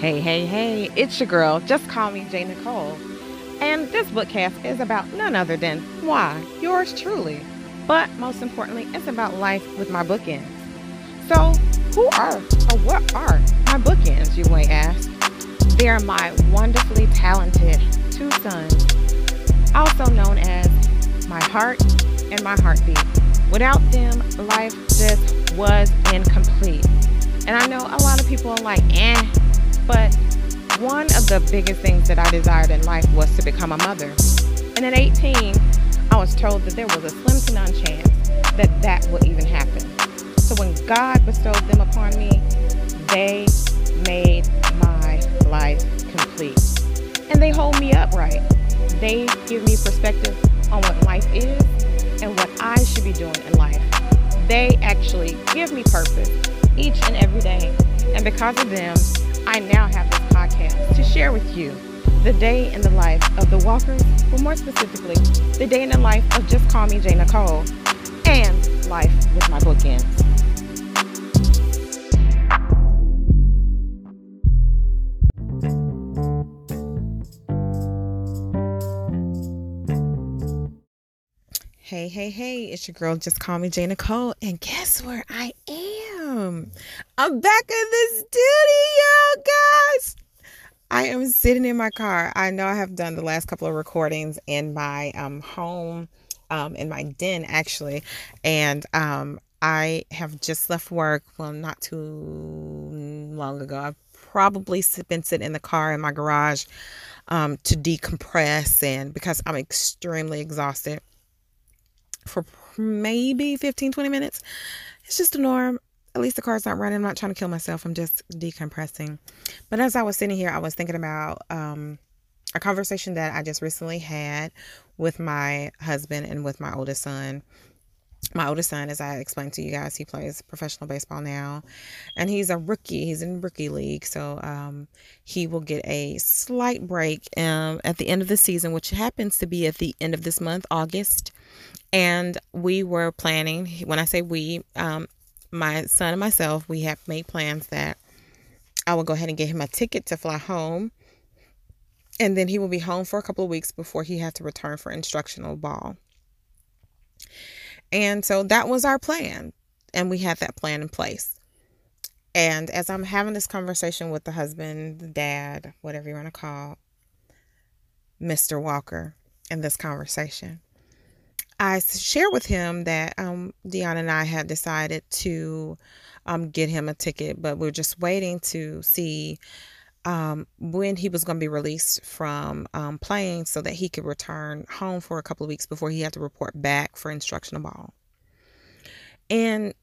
Hey, hey, hey, it's your girl. Just call me J. Nicole. And this bookcast is about none other than why, yours truly. But most importantly, it's about life with my bookends. So, who are or what are my bookends, you may ask? They are my wonderfully talented two sons, also known as my heart and my heartbeat. Without them, life just was incomplete. And I know a lot of people are like, eh, but one of the biggest things that I desired in life was to become a mother. And at 18, I was told that there was a slim to none chance that that would even happen. So when God bestowed them upon me, they made my life complete. And they hold me upright. They give me perspective on what life is and what I should be doing in life. They actually give me purpose each and every day. And because of them, I now have this podcast to share with you the day in the life of the Walkers, but more specifically, the day in the life of Just Call Me J. Nicole and life with my bookends. Hey, hey, hey, it's your girl, just call me J. Nicole. And guess where I am? I'm back in the studio, guys. I am sitting in my car. I know I have done the last couple of recordings in my um, home, um, in my den, actually. And um, I have just left work, well, not too long ago. I've probably been sitting in the car in my garage um, to decompress and because I'm extremely exhausted for maybe 15, 20 minutes. It's just a norm. At least the car's not running. I'm not trying to kill myself. I'm just decompressing. But as I was sitting here, I was thinking about um, a conversation that I just recently had with my husband and with my oldest son. My oldest son, as I explained to you guys, he plays professional baseball now, and he's a rookie. He's in rookie league, so um, he will get a slight break um, at the end of the season, which happens to be at the end of this month, August. And we were planning, when I say we, um, my son and myself, we have made plans that I will go ahead and get him a ticket to fly home. And then he will be home for a couple of weeks before he had to return for instructional ball. And so that was our plan. And we had that plan in place. And as I'm having this conversation with the husband, the dad, whatever you want to call Mr. Walker in this conversation, I shared with him that um, Dion and I had decided to um, get him a ticket, but we are just waiting to see um, when he was going to be released from um, playing so that he could return home for a couple of weeks before he had to report back for instructional ball. And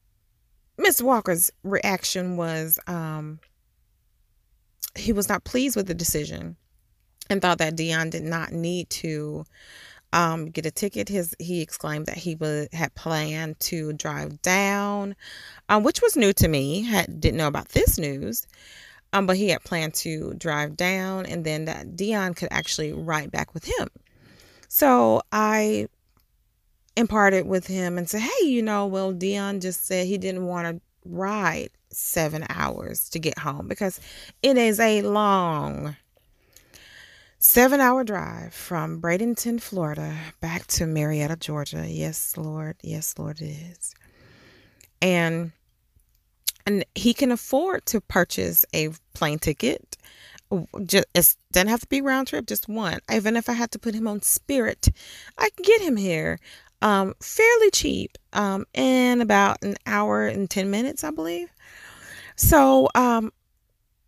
Miss Walker's reaction was um, he was not pleased with the decision and thought that Dion did not need to um, get a ticket. His he exclaimed that he would had planned to drive down, um, which was new to me. Had didn't know about this news, um, but he had planned to drive down, and then that Dion could actually ride back with him. So I imparted with him and said, "Hey, you know, well, Dion just said he didn't want to ride seven hours to get home because it is a long." Seven hour drive from Bradenton, Florida, back to Marietta, Georgia. Yes, Lord. Yes, Lord, it is. And and he can afford to purchase a plane ticket. Just it doesn't have to be round trip, just one. Even if I had to put him on Spirit, I can get him here um, fairly cheap um, in about an hour and ten minutes, I believe. So um,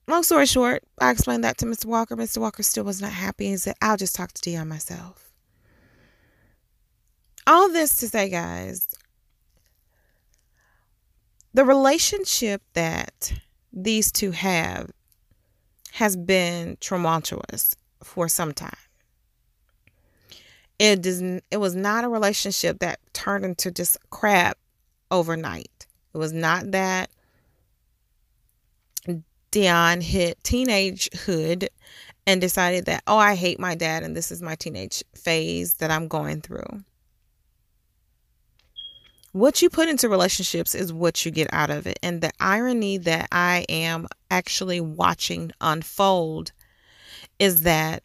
long story short, I explained that to Mr. Walker. Mr. Walker still was not happy and said, I'll just talk to Dion myself. All this to say, guys, the relationship that these two have has been tumultuous for some time. It does it was not a relationship that turned into just crap overnight. It was not that Dion hit teenagehood and decided that, oh, I hate my dad and this is my teenage phase that I'm going through. what you put into relationships is what you get out of it. And the irony that I am actually watching unfold is that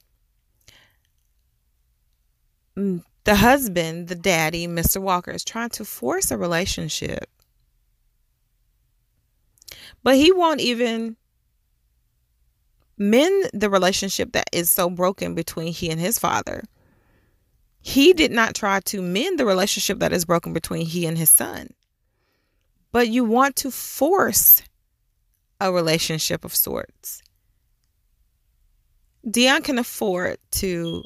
the husband, the daddy, Mr. Walker, is trying to force a relationship. But he won't even mend the relationship that is so broken between he and his father. He did not try to mend the relationship that is broken between he and his son. But you want to force a relationship of sorts. Dion can afford to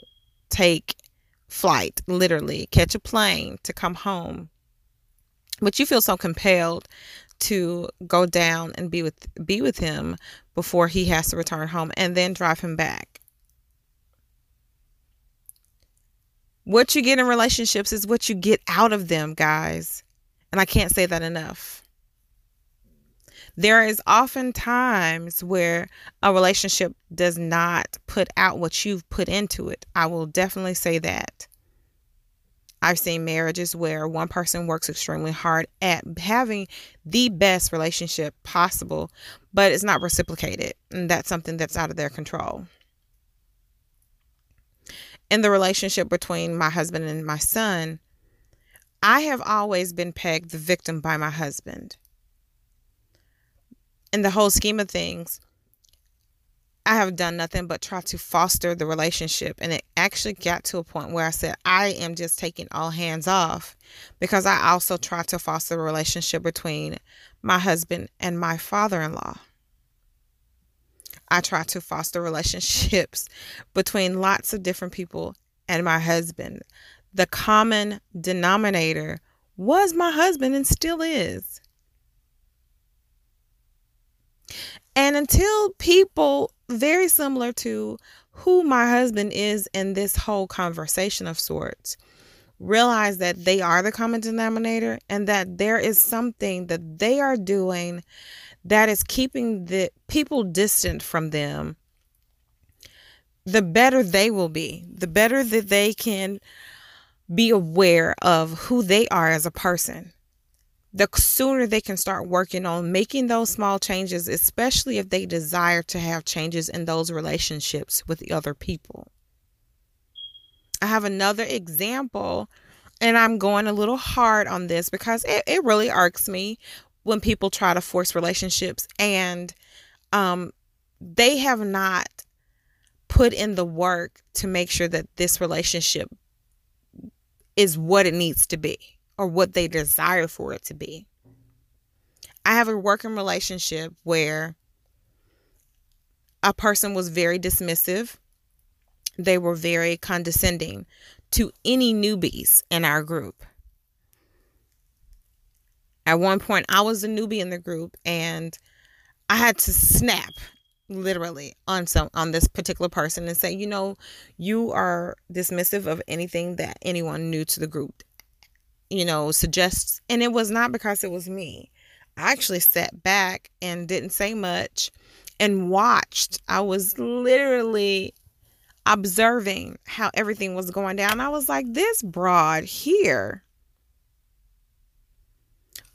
take flight, literally, catch a plane to come home. But you feel so compelled to go down and be with be with him before he has to return home and then drive him back. What you get in relationships is what you get out of them, guys. And I can't say that enough. There is often times where a relationship does not put out what you've put into it. I will definitely say that. I've seen marriages where one person works extremely hard at having the best relationship possible, but it's not reciprocated. And that's something that's out of their control in the relationship between my husband and my son, I have always been pegged the victim by my husband. In the whole scheme of things, I have done nothing but try to foster the relationship. And it actually got to a point where I said, I am just taking all hands off because I also try to foster the relationship between my husband and my father in law. I try to foster relationships between lots of different people and my husband. The common denominator was my husband and still is. And until people very similar to who my husband is in this whole conversation of sorts realize that they are the common denominator and that there is something that they are doing that is keeping the people distant from them, the better they will be, the better that they can be aware of who they are as a person. The sooner they can start working on making those small changes, especially if they desire to have changes in those relationships with the other people. I have another example, and I'm going a little hard on this because it, it really irks me when people try to force relationships and um, they have not put in the work to make sure that this relationship is what it needs to be or what they desire for it to be. I have a working relationship where a person was very dismissive. They were very condescending to any newbies in our group. At one point, I was a newbie in the group and I had to snap literally on some on this particular person and say, you know, you are dismissive of anything that anyone new to the group, you know, suggests. And it was not because it was me. I actually sat back and didn't say much and watched. I was literally observing how everything was going down. I was like, this broad here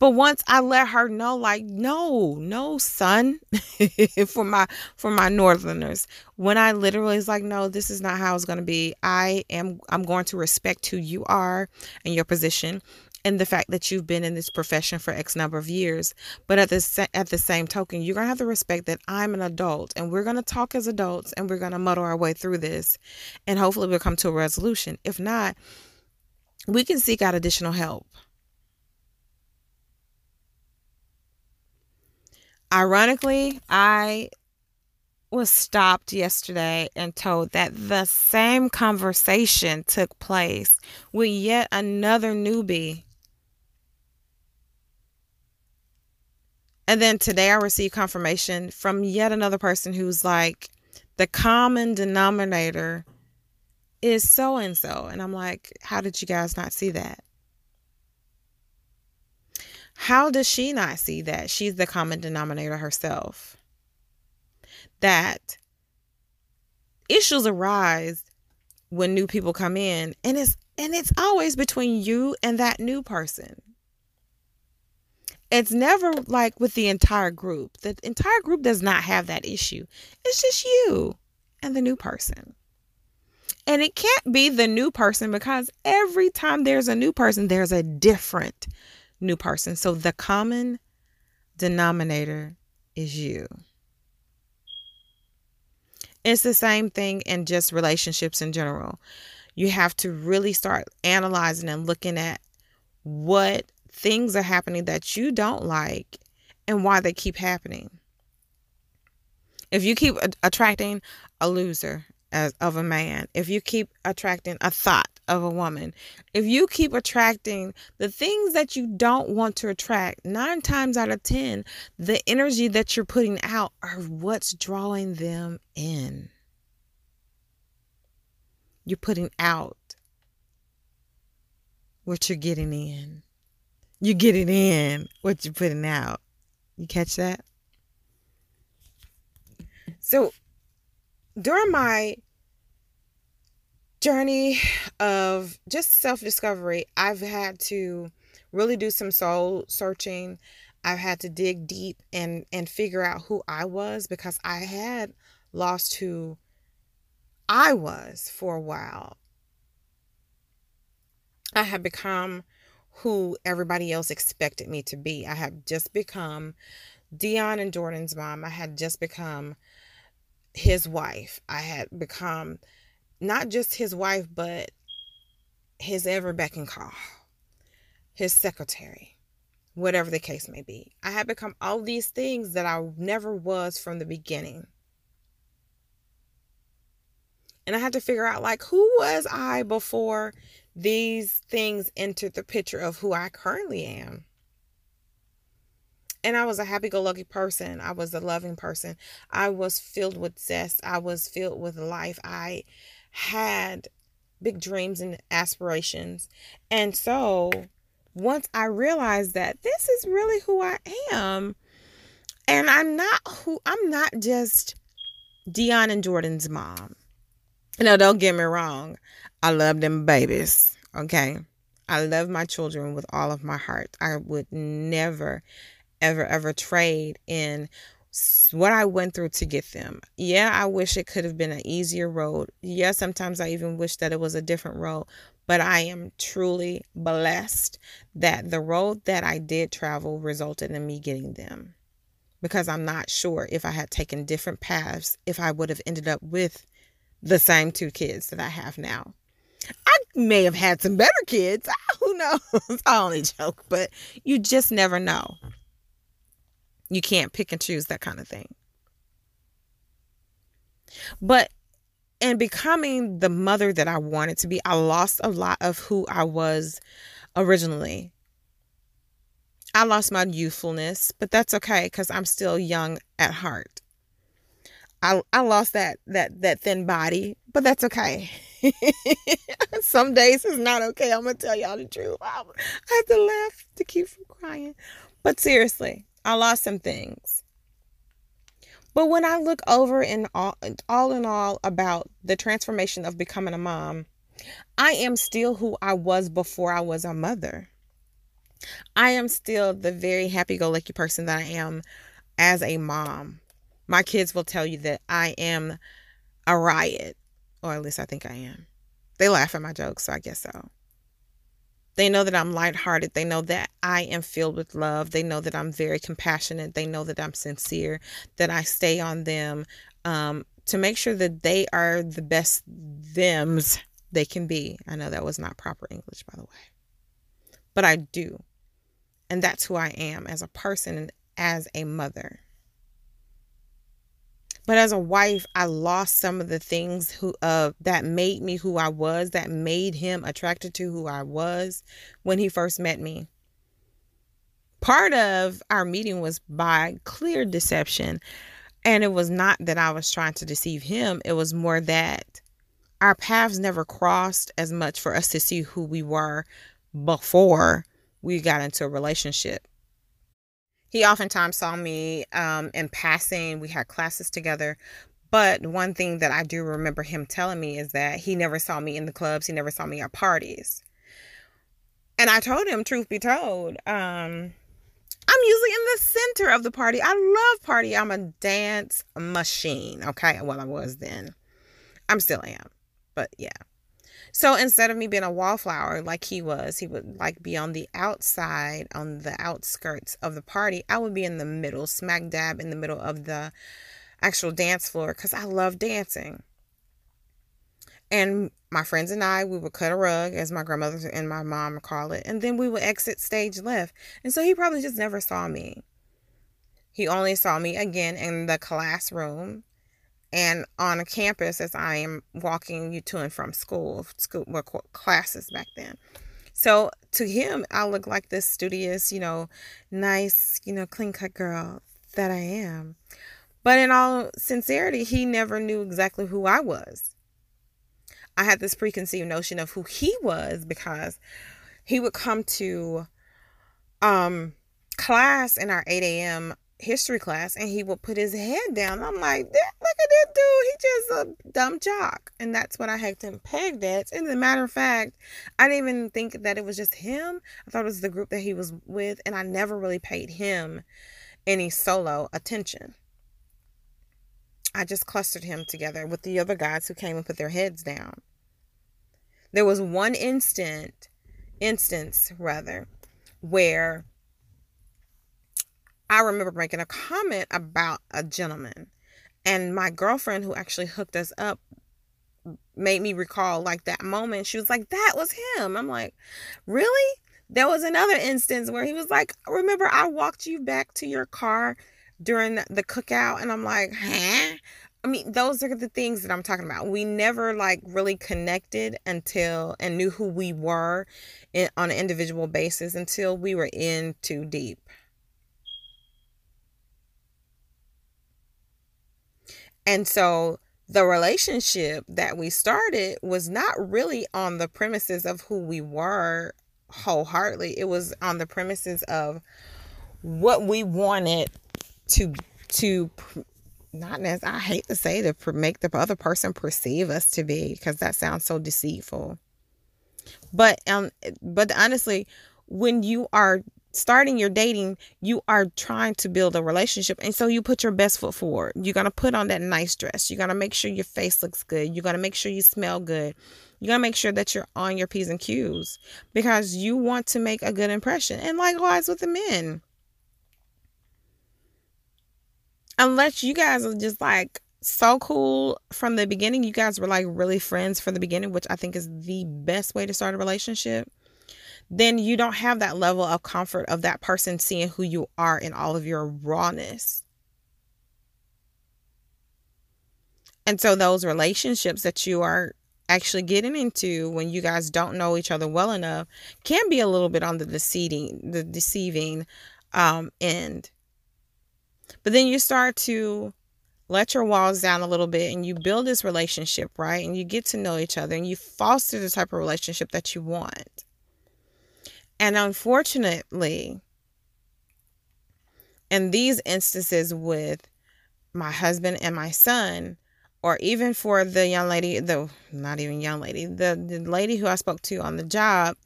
but once I let her know, like, no, no, son, for my for my northerners, when I literally was like, no, this is not how it's gonna be. I am I'm going to respect who you are and your position and the fact that you've been in this profession for X number of years. But at the at the same token, you're gonna have to respect that I'm an adult, and we're gonna talk as adults, and we're gonna muddle our way through this, and hopefully we'll come to a resolution. If not, we can seek out additional help. Ironically, I was stopped yesterday and told that the same conversation took place with yet another newbie. And then today I received confirmation from yet another person who's like, the common denominator is so and so. And I'm like, how did you guys not see that? How does she not see that she's the common denominator herself? That issues arise when new people come in and it's and it's always between you and that new person. It's never like with the entire group. The entire group does not have that issue. It's just you and the new person. And it can't be the new person because every time there's a new person, there's a different new person. So the common denominator is you. It's the same thing in just relationships in general. You have to really start analyzing and looking at what things are happening that you don't like and why they keep happening. If you keep attracting a loser as of a man, if you keep attracting a thought of a woman, if you keep attracting the things that you don't want to attract, 9 times out of 10, the energy that you're putting out are what's drawing them in. You're putting out what you're getting in. You get it in what you're putting out. You catch that? So during my journey of just self discovery, I've had to really do some soul searching. I've had to dig deep and and figure out who I was because I had lost who I was for a while. I had become who everybody else expected me to be. I had just become Dion and Jordan's mom. I had just become his wife. I had become not just his wife, but his ever beck and call, his secretary, whatever the case may be. I had become all these things that I never was from the beginning. And I had to figure out, like, who was I before these things entered the picture of who I currently am. And I was a happy go lucky person. I was a loving person. I was filled with zest. I was filled with life. I had big dreams and aspirations. And so once I realized that this is really who I am, and I'm not who I'm not just Dion and Jordan's mom. No, don't get me wrong. I love them babies. Okay. I love my children with all of my heart. I would never, ever, ever trade in what I went through to get them. Yeah, I wish it could have been an easier road. Yeah, sometimes I even wish that it was a different road. But I am truly blessed that the road that I did travel resulted in me getting them. Because I'm not sure if I had taken different paths, if I would have ended up with the same two kids that I have now. I may have had some better kids. Who knows? I only joke, but you just never know. You can't pick and choose that kind of thing. But in becoming the mother that I wanted to be, I lost a lot of who I was originally. I lost my youthfulness, but that's okay because I'm still young at heart. I I lost that that that thin body, but that's okay. Some days it's not okay. I'm gonna tell y'all the truth. I have to laugh to keep from crying. But seriously, I lost some things. But when I look over in all, all in all about the transformation of becoming a mom, I am still who I was before I was a mother. I am still the very happy go lucky person that I am as a mom. My kids will tell you that I am a riot, or at least I think I am. They laugh at my jokes, so I guess so. They know that I'm lighthearted. They know that I am filled with love. They know that I'm very compassionate. They know that I'm sincere, that I stay on them um, to make sure that they are the best thems they can be. I know that was not proper English, by the way, but I do. And that's who I am as a person and as a mother. But as a wife, I lost some of the things who uh that made me who I was, that made him attracted to who I was when he first met me. Part of our meeting was by clear deception. And it was not that I was trying to deceive him, it was more that our paths never crossed as much for us to see who we were before we got into a relationship he oftentimes saw me um, in passing. We had classes together. But one thing that I do remember him telling me is that he never saw me in the clubs, he never saw me at parties. And I told him, truth be told, um, I'm usually in the center of the party. I love party. I'm a dance machine. Okay. Well, I was then. I'm still am. But yeah. So instead of me being a wallflower like he was, he would like be on the outside, on the outskirts of the party. I would be in the middle, smack dab in the middle of the actual dance floor because I love dancing. And my friends and I, we would cut a rug, as my grandmother and my mom call it, and then we would exit stage left. And so he probably just never saw me. He only saw me again in the classroom and on a campus as I am walking you to and from school, school well, classes back then. So to him, I look like this studious, you know, nice, you know, clean cut girl that I am. But in all sincerity, he never knew exactly who I was. I had this preconceived notion of who he was because he would come to um class in our 8 a.m history class and he would put his head down. I'm like, look at that dude. He just a dumb jock. And that's what I had him pegged at. And as a matter of fact, I didn't even think that it was just him. I thought it was the group that he was with. And I never really paid him any solo attention. I just clustered him together with the other guys who came and put their heads down. There was one instant, instance rather, where I remember making a comment about a gentleman. And my girlfriend, who actually hooked us up, made me recall like that moment. She was like, That was him. I'm like, Really? There was another instance where he was like, Remember, I walked you back to your car during the cookout? And I'm like, Huh? I mean, those are the things that I'm talking about. We never like really connected until and knew who we were in, on an individual basis until we were in too deep. And so the relationship that we started was not really on the premises of who we were wholeheartedly. It was on the premises of what we wanted to to not as I hate to say to make the other person perceive us to be because that sounds so deceitful. But um but honestly, when you are starting your dating, you are trying to build a relationship. And so you put your best foot forward. You're going to put on that nice dress. You're going to make sure your face looks good. You're going to make sure you smell good. You're going to make sure that you're on your P's and Q's because you want to make a good impression. And likewise with the men. Unless you guys are just like so cool from the beginning, you guys were like really friends from the beginning, which I think is the best way to start a relationship then you don't have that level of comfort of that person seeing who you are in all of your rawness. And so those relationships that you are actually getting into when you guys don't know each other well enough can be a little bit on the deceiving the deceiving um end. But then you start to let your walls down a little bit and you build this relationship, right? And you get to know each other and you foster the type of relationship that you want. And unfortunately, in these instances with my husband and my son, or even for the young lady, the not even young lady, the, the lady who I spoke to on the job,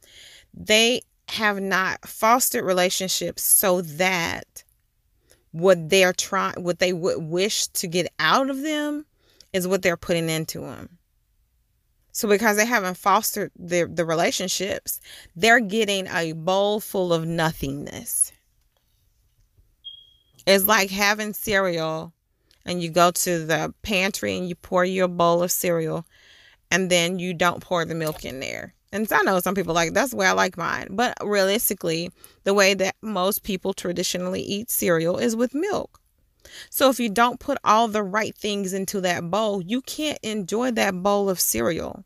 they have not fostered relationships so that what they're trying, what they would wish to get out of them is what they're putting into them. So because they haven't fostered the, the relationships, they're getting a bowl full of nothingness. It's like having cereal and you go to the pantry and you pour your bowl of cereal and then you don't pour the milk in there. And so I know some people like that's the way I like mine. But realistically, the way that most people traditionally eat cereal is with milk. So if you don't put all the right things into that bowl, you can't enjoy that bowl of cereal.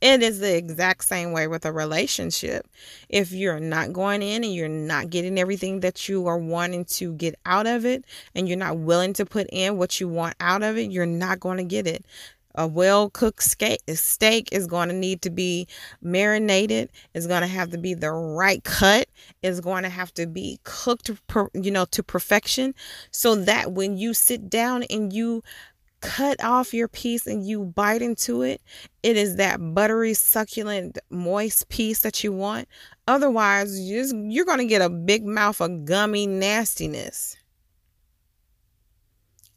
It is the exact same way with a relationship. If you're not going in and you're not getting everything that you are wanting to get out of it, and you're not willing to put in what you want out of it, you're not going to get it. A well cooked steak is going to need to be marinated. It's going to have to be the right cut. It's going to have to be cooked you know to perfection so that when you sit down and you cut off your piece and you bite into it, it is that buttery, succulent, moist piece that you want. Otherwise, you're, you're going to get a big mouth of gummy nastiness.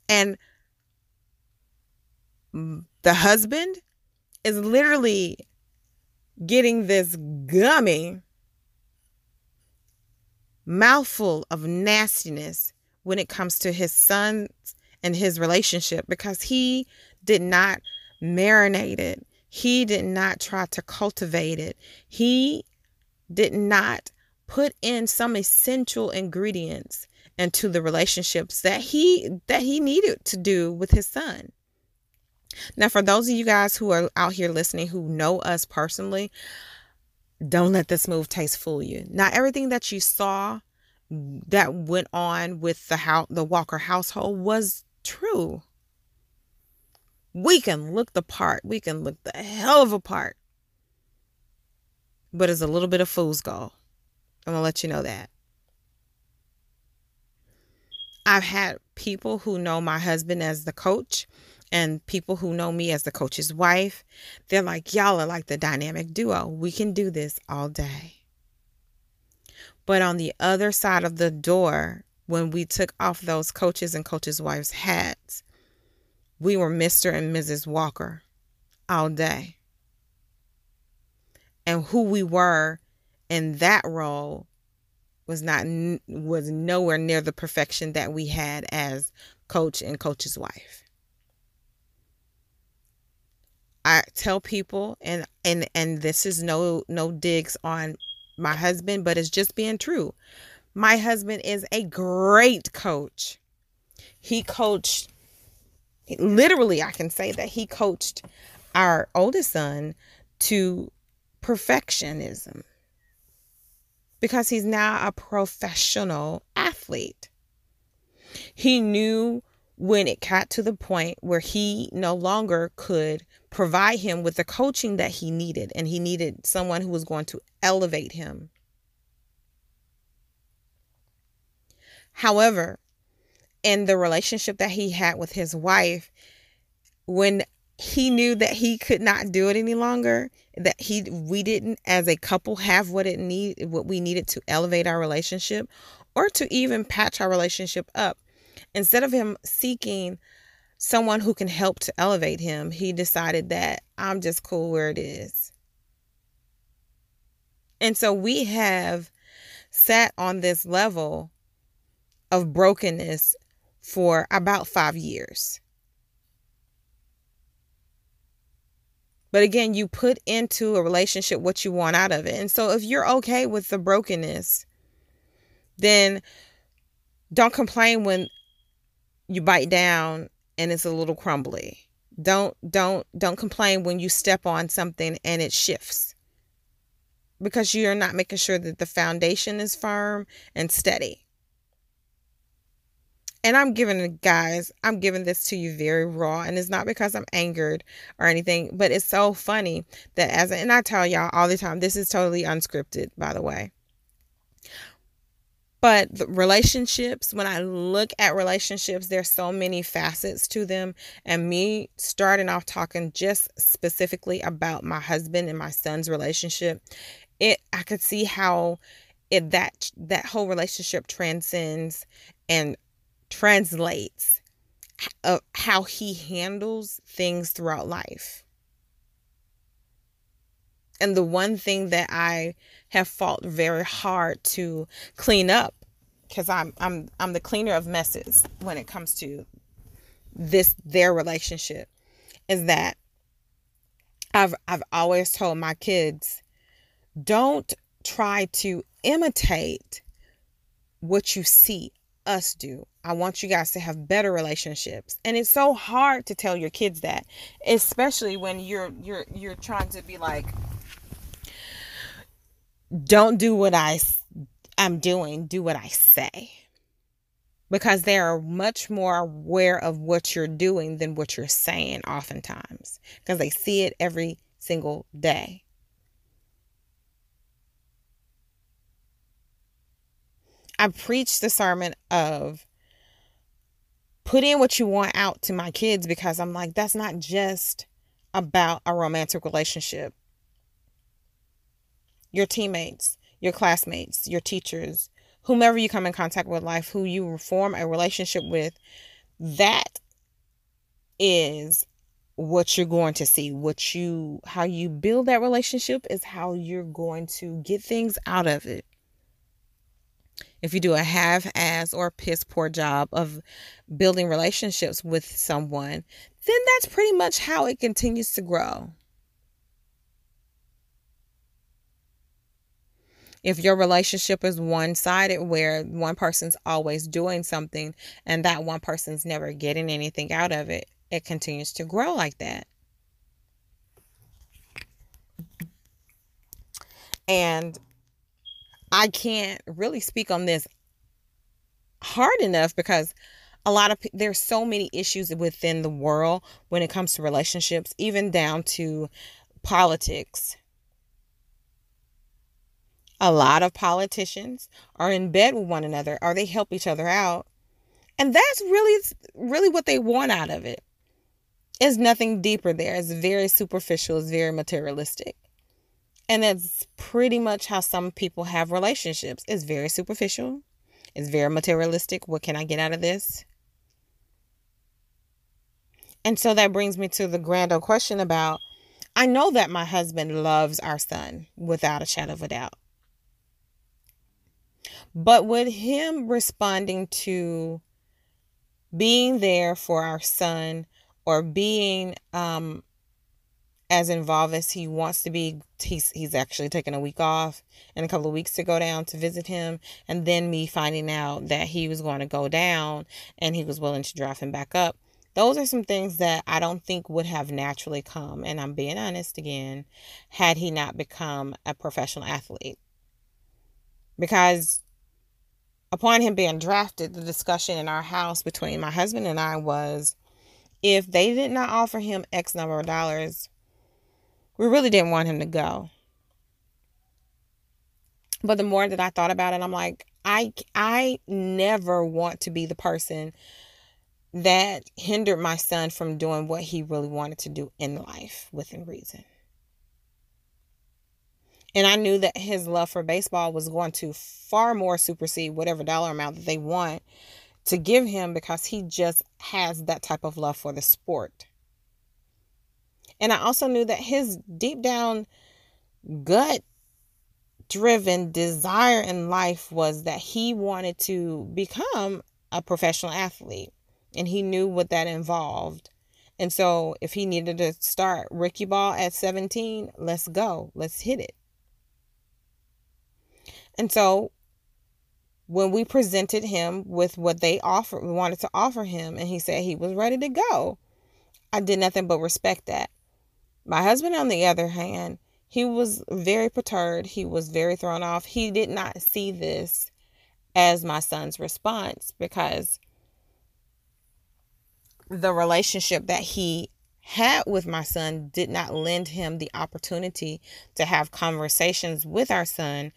And the husband is literally getting this gummy mouthful of nastiness when it comes to his sons and his relationship because he did not marinate it. He did not try to cultivate it. He did not put in some essential ingredients into the relationships that he that he needed to do with his son. Now, for those of you guys who are out here listening who know us personally, don't let this move taste fool you. Not everything that you saw that went on with the house, the Walker household was true. We can look the part. We can look the hell of a part. But it's a little bit of fool's gold. I'm to let you know that. I've had people who know my husband as the coach and people who know me as the coach's wife, they're like, y'all are like the dynamic duo. We can do this all day. But on the other side of the door, when we took off those coaches and coaches' wives' hats, we were Mr. and Mrs. Walker all day. And who we were in that role was not was nowhere near the perfection that we had as coach and coach's wife. I tell people and and and this is no no digs on my husband, but it's just being true. My husband is a great coach. He coached literally I can say that he coached our oldest son to perfectionism because he's now a professional athlete. He knew when it got to the point where he no longer could provide him with the coaching that he needed, and he needed someone who was going to elevate him. However, in the relationship that he had with his wife, when he knew that he could not do it any longer, that he we didn't as a couple have what it need what we needed to elevate our relationship or to even patch our relationship up instead of him seeking someone who can help to elevate him, he decided that I'm just cool where it is. And so we have sat on this level of brokenness for about five years. But again, you put into a relationship what you want out of it. And so if you're okay with the brokenness, then don't complain when you bite down and it's a little crumbly. Don't don't don't complain when you step on something and it shifts. Because you're not making sure that the foundation is firm and steady. And I'm giving guys, I'm giving this to you very raw and it's not because I'm angered or anything, but it's so funny that as and I tell y'all all the time this is totally unscripted by the way. But the relationships, when I look at relationships, there's so many facets to them. And me starting off talking just specifically about my husband and my son's relationship, it I could see how it that that whole relationship transcends and translates of how he handles things throughout life. And the one thing that I have fought very hard to clean up because I'm I'm I'm the cleaner of messes when it comes to this their relationship is that I've I've always told my kids don't try to imitate what you see us do. I want you guys to have better relationships. And it's so hard to tell your kids that, especially when you're you're you're trying to be like don't do what I I'm doing, do what I say. Because they are much more aware of what you're doing than what you're saying, oftentimes, because they see it every single day. I preached the sermon of put in what you want out to my kids because I'm like, that's not just about a romantic relationship. Your teammates, your classmates, your teachers, whomever you come in contact with life, who you form a relationship with, that is what you're going to see. What you, how you build that relationship is how you're going to get things out of it. If you do a half ass or piss poor job of building relationships with someone, then that's pretty much how it continues to grow. if your relationship is one sided where one person's always doing something and that one person's never getting anything out of it, it continues to grow like that. And I can't really speak on this hard enough because a lot of there's so many issues within the world when it comes to relationships, even down to politics a lot of politicians are in bed with one another or they help each other out. And that's really, really what they want out of it. It's nothing deeper there. It's very superficial, it's very materialistic. And that's pretty much how some people have relationships. It's very superficial, it's very materialistic. What can I get out of this? And so that brings me to the grand old question about I know that my husband loves our son without a shadow of a doubt. But with him responding to being there for our son or being um, as involved as he wants to be, he's, he's actually taking a week off and a couple of weeks to go down to visit him. And then me finding out that he was going to go down and he was willing to drive him back up. Those are some things that I don't think would have naturally come. And I'm being honest again, had he not become a professional athlete. Because upon him being drafted, the discussion in our house between my husband and I was if they did not offer him X number of dollars, we really didn't want him to go. But the more that I thought about it, I'm like, I I never want to be the person that hindered my son from doing what he really wanted to do in life within reason. And I knew that his love for baseball was going to far more supersede whatever dollar amount that they want to give him because he just has that type of love for the sport. And I also knew that his deep down gut driven desire in life was that he wanted to become a professional athlete and he knew what that involved. And so if he needed to start rookie ball at 17, let's go. Let's hit it. And so when we presented him with what they offered, we wanted to offer him, and he said he was ready to go, I did nothing but respect that. My husband, on the other hand, he was very perturbed. He was very thrown off. He did not see this as my son's response because the relationship that he had with my son did not lend him the opportunity to have conversations with our son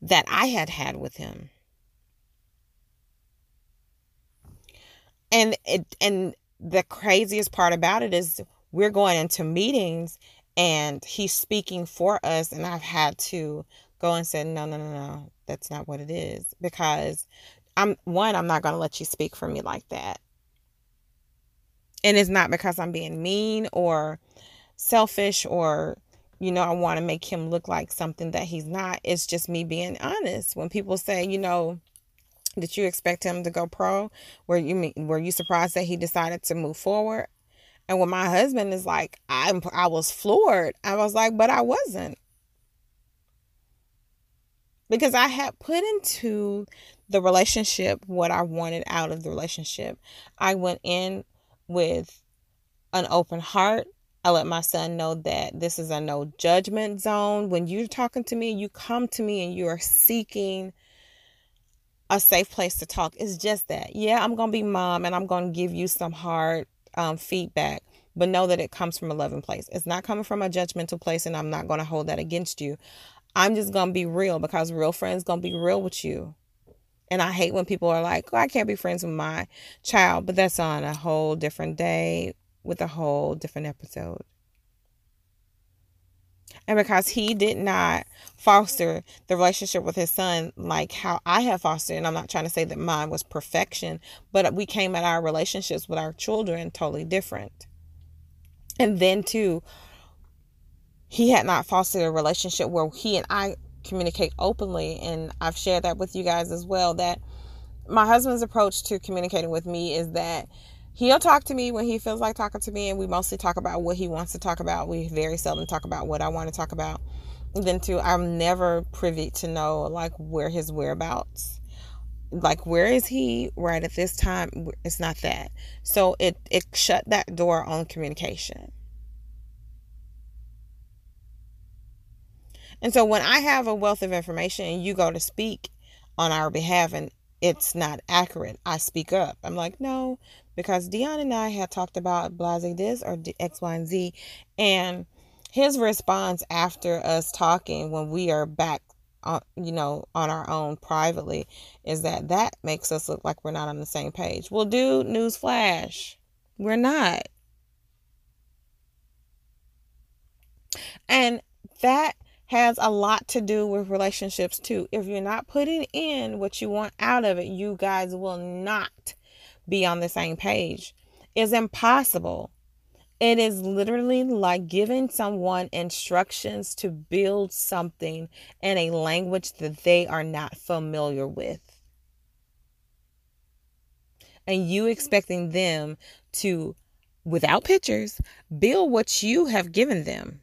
that I had had with him. And it and the craziest part about it is we're going into meetings and he's speaking for us and I've had to go and say no no no no that's not what it is because I'm one I'm not going to let you speak for me like that. And it's not because I'm being mean or selfish or you know, I want to make him look like something that he's not. It's just me being honest. When people say, you know, did you expect him to go pro? Were you were you surprised that he decided to move forward? And when my husband is like, I'm I was floored. I was like, but I wasn't. Because I had put into the relationship what I wanted out of the relationship. I went in with an open heart. I let my son know that this is a no judgment zone. When you're talking to me, you come to me and you are seeking a safe place to talk. It's just that. Yeah, I'm going to be mom and I'm going to give you some hard um, feedback, but know that it comes from a loving place. It's not coming from a judgmental place, and I'm not going to hold that against you. I'm just going to be real because real friends going to be real with you. And I hate when people are like, oh, I can't be friends with my child, but that's on a whole different day with a whole different episode. And because he did not foster the relationship with his son like how I have fostered, and I'm not trying to say that mine was perfection, but we came at our relationships with our children totally different. And then, too, he had not fostered a relationship where he and I communicate openly. And I've shared that with you guys as well that my husband's approach to communicating with me is that he'll talk to me when he feels like talking to me and we mostly talk about what he wants to talk about. We very seldom talk about what i want to talk about. And then too i'm never privy to know like where his whereabouts like where is he right at this time? It's not that. So it it shut that door on communication. And so when i have a wealth of information and you go to speak on our behalf and it's not accurate i speak up i'm like no because Dion and I had talked about blase this or X, Y, and Z, and his response after us talking when we are back on, you know, on our own privately is that that makes us look like we're not on the same page. Well, dude, news flash, we're not. And that has a lot to do with relationships too. If you're not putting in what you want out of it, you guys will not be on the same page It's impossible. It is literally like giving someone instructions to build something in a language that they are not familiar with. And you expecting them to, without pictures, build what you have given them.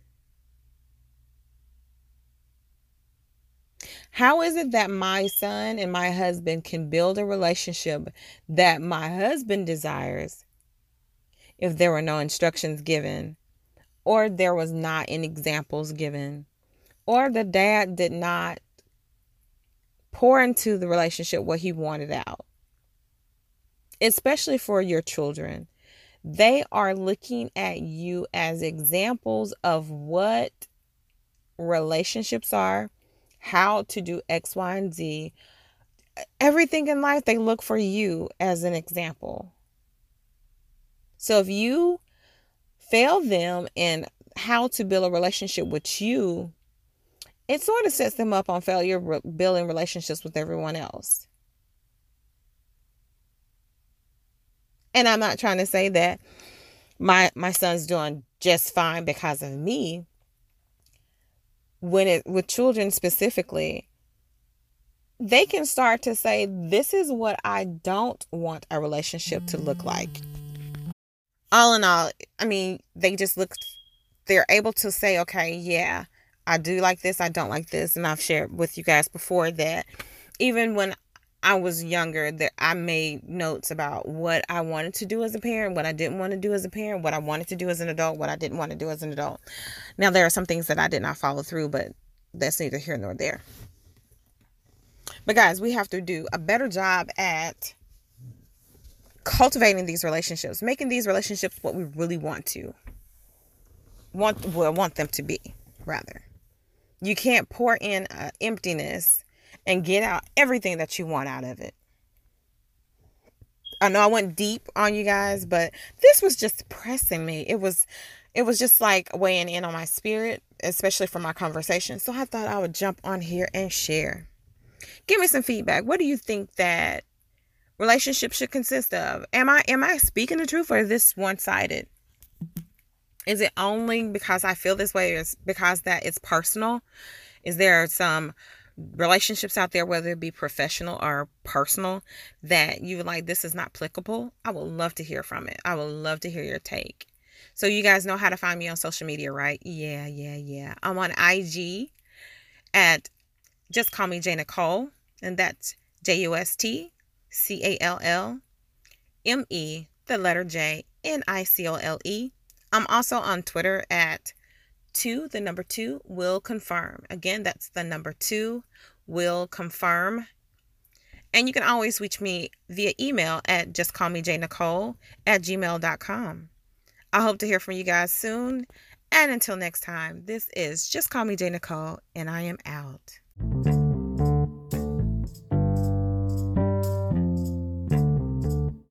How is it that my son and my husband can build a relationship that my husband desires if there were no instructions given, or there was not any examples given, or the dad did not pour into the relationship what he wanted out? Especially for your children. They are looking at you as examples of what relationships are how to do X, Y, and Z. Everything in life, they look for you as an example. So if you fail them in how to build a relationship with you, it sort of sets them up on failure building relationships with everyone else. And I'm not trying to say that my my son's doing just fine because of me when it with children specifically they can start to say this is what i don't want a relationship to look like. All in all i mean they just look they're able to say okay yeah i do like this i don't like this and i've shared with you guys before that. Even when I was younger that I made notes about what I wanted to do as a parent, what I didn't want to do as a parent, what I wanted to do as an adult, what I didn't want to do as an adult. Now there are some things that I did not follow through, but that's neither here nor there. But guys, we have to do a better job at cultivating these relationships, making these relationships what we really want to want well want them to be, rather. You can't pour in emptiness and get out everything that you want out of it. I know I went deep on you guys, but this was just pressing me. It was it was just like weighing in on my spirit, especially for my conversation. So I thought I would jump on here and share. Give me some feedback. What do you think that relationships should consist of? Am I am I speaking the truth or is this one-sided? Is it only because I feel this way or is because that it's personal? Is there some relationships out there, whether it be professional or personal, that you like this is not applicable, I would love to hear from it. I would love to hear your take. So you guys know how to find me on social media, right? Yeah, yeah, yeah. I'm on IG at just call me J Nicole, and that's J U S T C A L L M E, the letter J N I C O L E. I'm also on Twitter at two, the number two, will confirm. Again, that's the number two, will confirm. And you can always reach me via email at just call me J Nicole at gmail.com. I hope to hear from you guys soon. And until next time, this is Just Call Me J Nicole, and I am out.